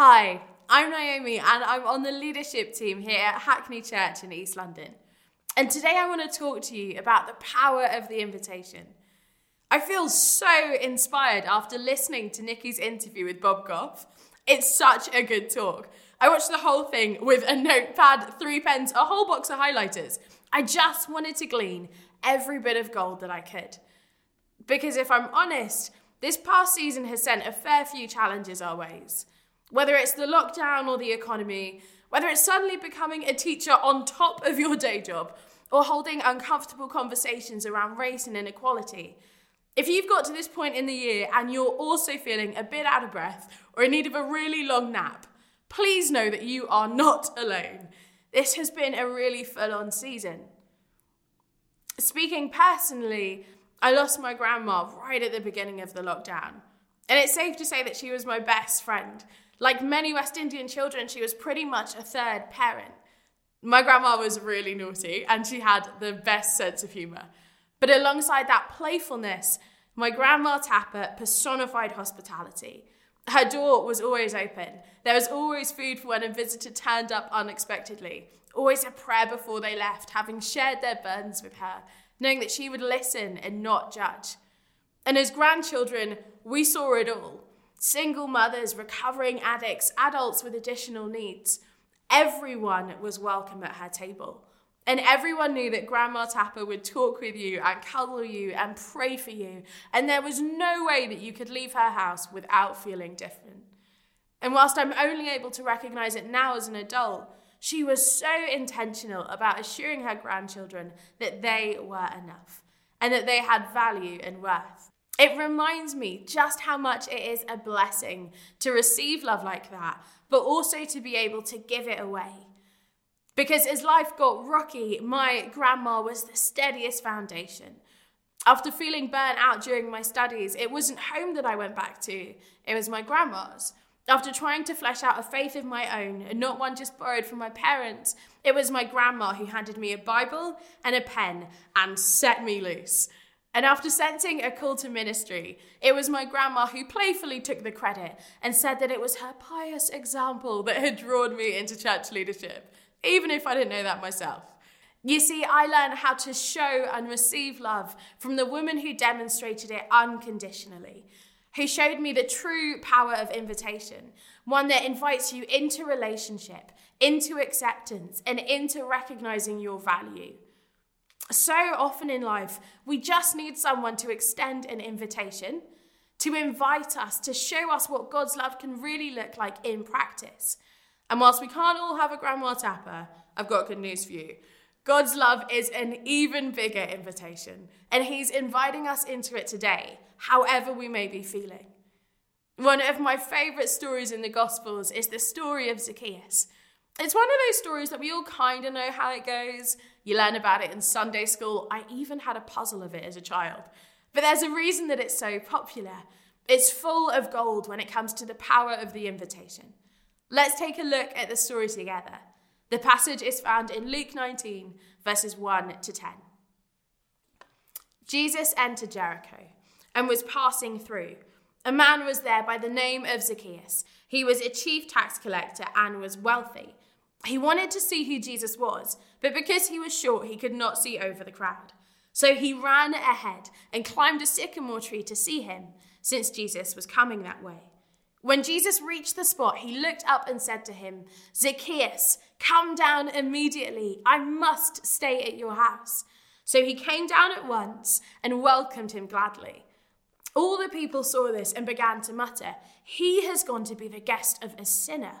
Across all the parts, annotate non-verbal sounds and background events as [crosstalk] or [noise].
Hi, I'm Naomi and I'm on the leadership team here at Hackney Church in East London. And today I want to talk to you about the power of the invitation. I feel so inspired after listening to Nicky's interview with Bob Goff. It's such a good talk. I watched the whole thing with a notepad, three pens, a whole box of highlighters. I just wanted to glean every bit of gold that I could. Because if I'm honest, this past season has sent a fair few challenges our ways. Whether it's the lockdown or the economy, whether it's suddenly becoming a teacher on top of your day job, or holding uncomfortable conversations around race and inequality. If you've got to this point in the year and you're also feeling a bit out of breath or in need of a really long nap, please know that you are not alone. This has been a really full on season. Speaking personally, I lost my grandma right at the beginning of the lockdown. And it's safe to say that she was my best friend. Like many West Indian children, she was pretty much a third parent. My grandma was really naughty and she had the best sense of humour. But alongside that playfulness, my grandma Tapper personified hospitality. Her door was always open. There was always food for when a visitor turned up unexpectedly. Always a prayer before they left, having shared their burdens with her, knowing that she would listen and not judge. And as grandchildren, we saw it all single mothers, recovering addicts, adults with additional needs. Everyone was welcome at her table. And everyone knew that Grandma Tapper would talk with you and cuddle you and pray for you. And there was no way that you could leave her house without feeling different. And whilst I'm only able to recognize it now as an adult, she was so intentional about assuring her grandchildren that they were enough and that they had value and worth. It reminds me just how much it is a blessing to receive love like that, but also to be able to give it away. Because as life got rocky, my grandma was the steadiest foundation. After feeling burnt out during my studies, it wasn't home that I went back to, it was my grandma's. After trying to flesh out a faith of my own, and not one just borrowed from my parents, it was my grandma who handed me a Bible and a pen and set me loose. And after sensing a call to ministry, it was my grandma who playfully took the credit and said that it was her pious example that had drawn me into church leadership, even if I didn't know that myself. You see, I learned how to show and receive love from the woman who demonstrated it unconditionally, who showed me the true power of invitation, one that invites you into relationship, into acceptance, and into recognizing your value. So often in life, we just need someone to extend an invitation, to invite us, to show us what God's love can really look like in practice. And whilst we can't all have a grandma tapper, I've got good news for you. God's love is an even bigger invitation, and He's inviting us into it today, however we may be feeling. One of my favourite stories in the Gospels is the story of Zacchaeus. It's one of those stories that we all kind of know how it goes. You learn about it in Sunday school. I even had a puzzle of it as a child. But there's a reason that it's so popular. It's full of gold when it comes to the power of the invitation. Let's take a look at the story together. The passage is found in Luke 19, verses 1 to 10. Jesus entered Jericho and was passing through. A man was there by the name of Zacchaeus. He was a chief tax collector and was wealthy. He wanted to see who Jesus was, but because he was short, he could not see over the crowd. So he ran ahead and climbed a sycamore tree to see him, since Jesus was coming that way. When Jesus reached the spot, he looked up and said to him, Zacchaeus, come down immediately. I must stay at your house. So he came down at once and welcomed him gladly. All the people saw this and began to mutter, He has gone to be the guest of a sinner.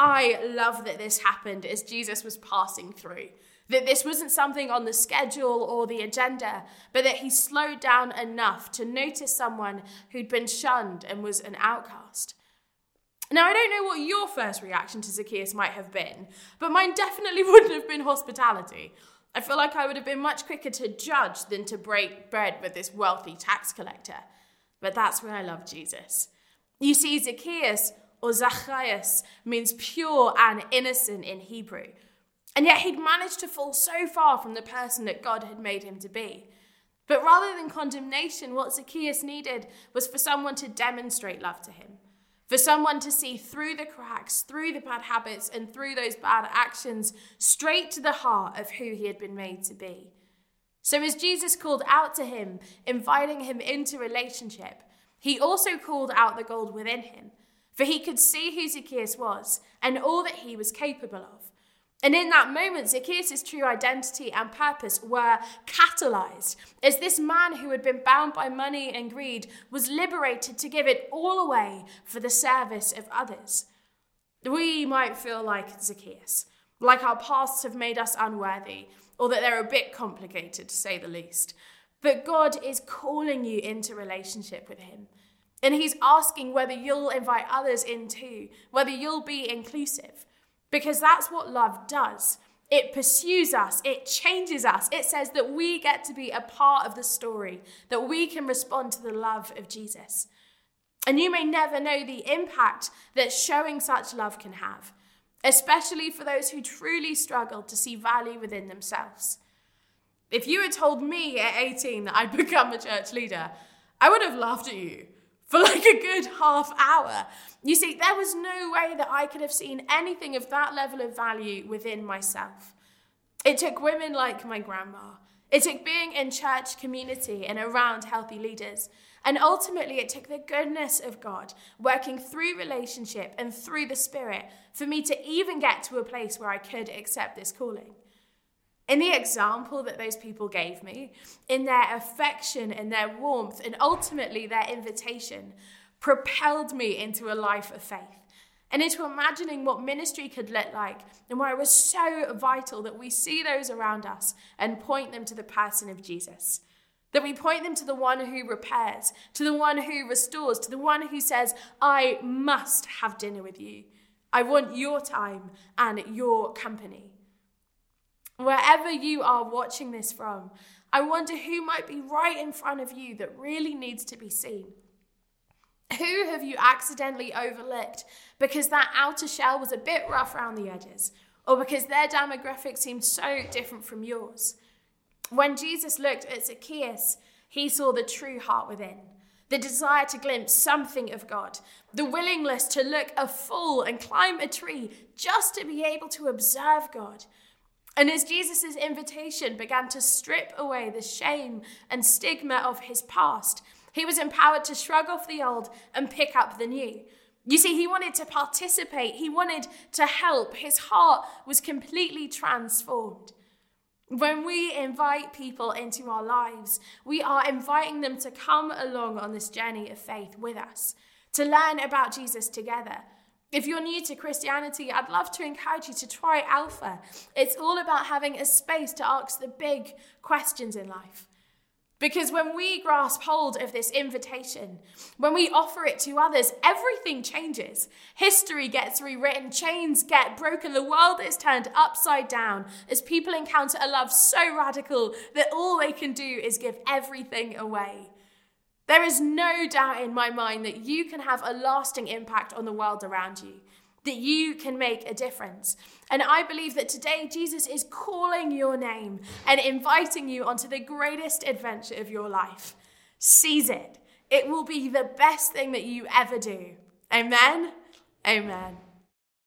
I love that this happened as Jesus was passing through. That this wasn't something on the schedule or the agenda, but that he slowed down enough to notice someone who'd been shunned and was an outcast. Now, I don't know what your first reaction to Zacchaeus might have been, but mine definitely [laughs] wouldn't have been hospitality. I feel like I would have been much quicker to judge than to break bread with this wealthy tax collector. But that's where I love Jesus. You see, Zacchaeus or Zacchaeus means pure and innocent in Hebrew. And yet he'd managed to fall so far from the person that God had made him to be. But rather than condemnation, what Zacchaeus needed was for someone to demonstrate love to him, for someone to see through the cracks, through the bad habits, and through those bad actions, straight to the heart of who he had been made to be. So, as Jesus called out to him, inviting him into relationship, he also called out the gold within him, for he could see who Zacchaeus was and all that he was capable of. And in that moment, Zacchaeus' true identity and purpose were catalyzed as this man who had been bound by money and greed was liberated to give it all away for the service of others. We might feel like Zacchaeus, like our pasts have made us unworthy, or that they're a bit complicated to say the least. But God is calling you into relationship with Him. And He's asking whether you'll invite others in too, whether you'll be inclusive. Because that's what love does. It pursues us, it changes us. It says that we get to be a part of the story, that we can respond to the love of Jesus. And you may never know the impact that showing such love can have, especially for those who truly struggle to see value within themselves. If you had told me at 18 that I'd [laughs] become a church leader, I would have laughed at you for like a good half hour. You see, there was no way that I could have seen anything of that level of value within myself. It took women like my grandma. It took being in church community and around healthy leaders. And ultimately, it took the goodness of God working through relationship and through the Spirit for me to even get to a place where I could accept this calling in the example that those people gave me, in their affection and their warmth, and ultimately their invitation, propelled me into a life of faith and into imagining what ministry could look like and why it was so vital that we see those around us and point them to the person of Jesus. That we point them to the one who repairs, to the one who restores, to the one who says, I must have dinner with you. I want your time and your company. Wherever you are watching this from, I wonder who might be right in front of you that really needs to be seen. Who have you accidentally overlooked because that outer shell was a bit rough around the edges, or because their demographic seemed so different from yours? When Jesus looked at Zacchaeus, he saw the true heart within the desire to glimpse something of God, the willingness to look a fool and climb a tree just to be able to observe God, and as Jesus' invitation began to strip away the shame and stigma of his past, he was empowered to shrug off the old and pick up the new. You see, he wanted to participate, he wanted to help. His heart was completely transformed. When we invite people into our lives, we are inviting them to come along on this journey of faith with us, to learn about Jesus together if you're new to Christianity, I'd love to encourage you to try Alpha. It's all about having a space to ask the big questions in life. Because when we grasp hold of this invitation, when we offer it to others, everything changes. History gets rewritten, chains get broken, the world is turned upside down as people encounter a love so radical that all they can do is give everything away. There is no doubt in my mind that you can have a lasting impact on the world around you, that you can make a difference. And I believe that today Jesus is calling your name and inviting you onto the greatest adventure of your life. Seize it. It will be the best thing that you ever do. Amen. Amen.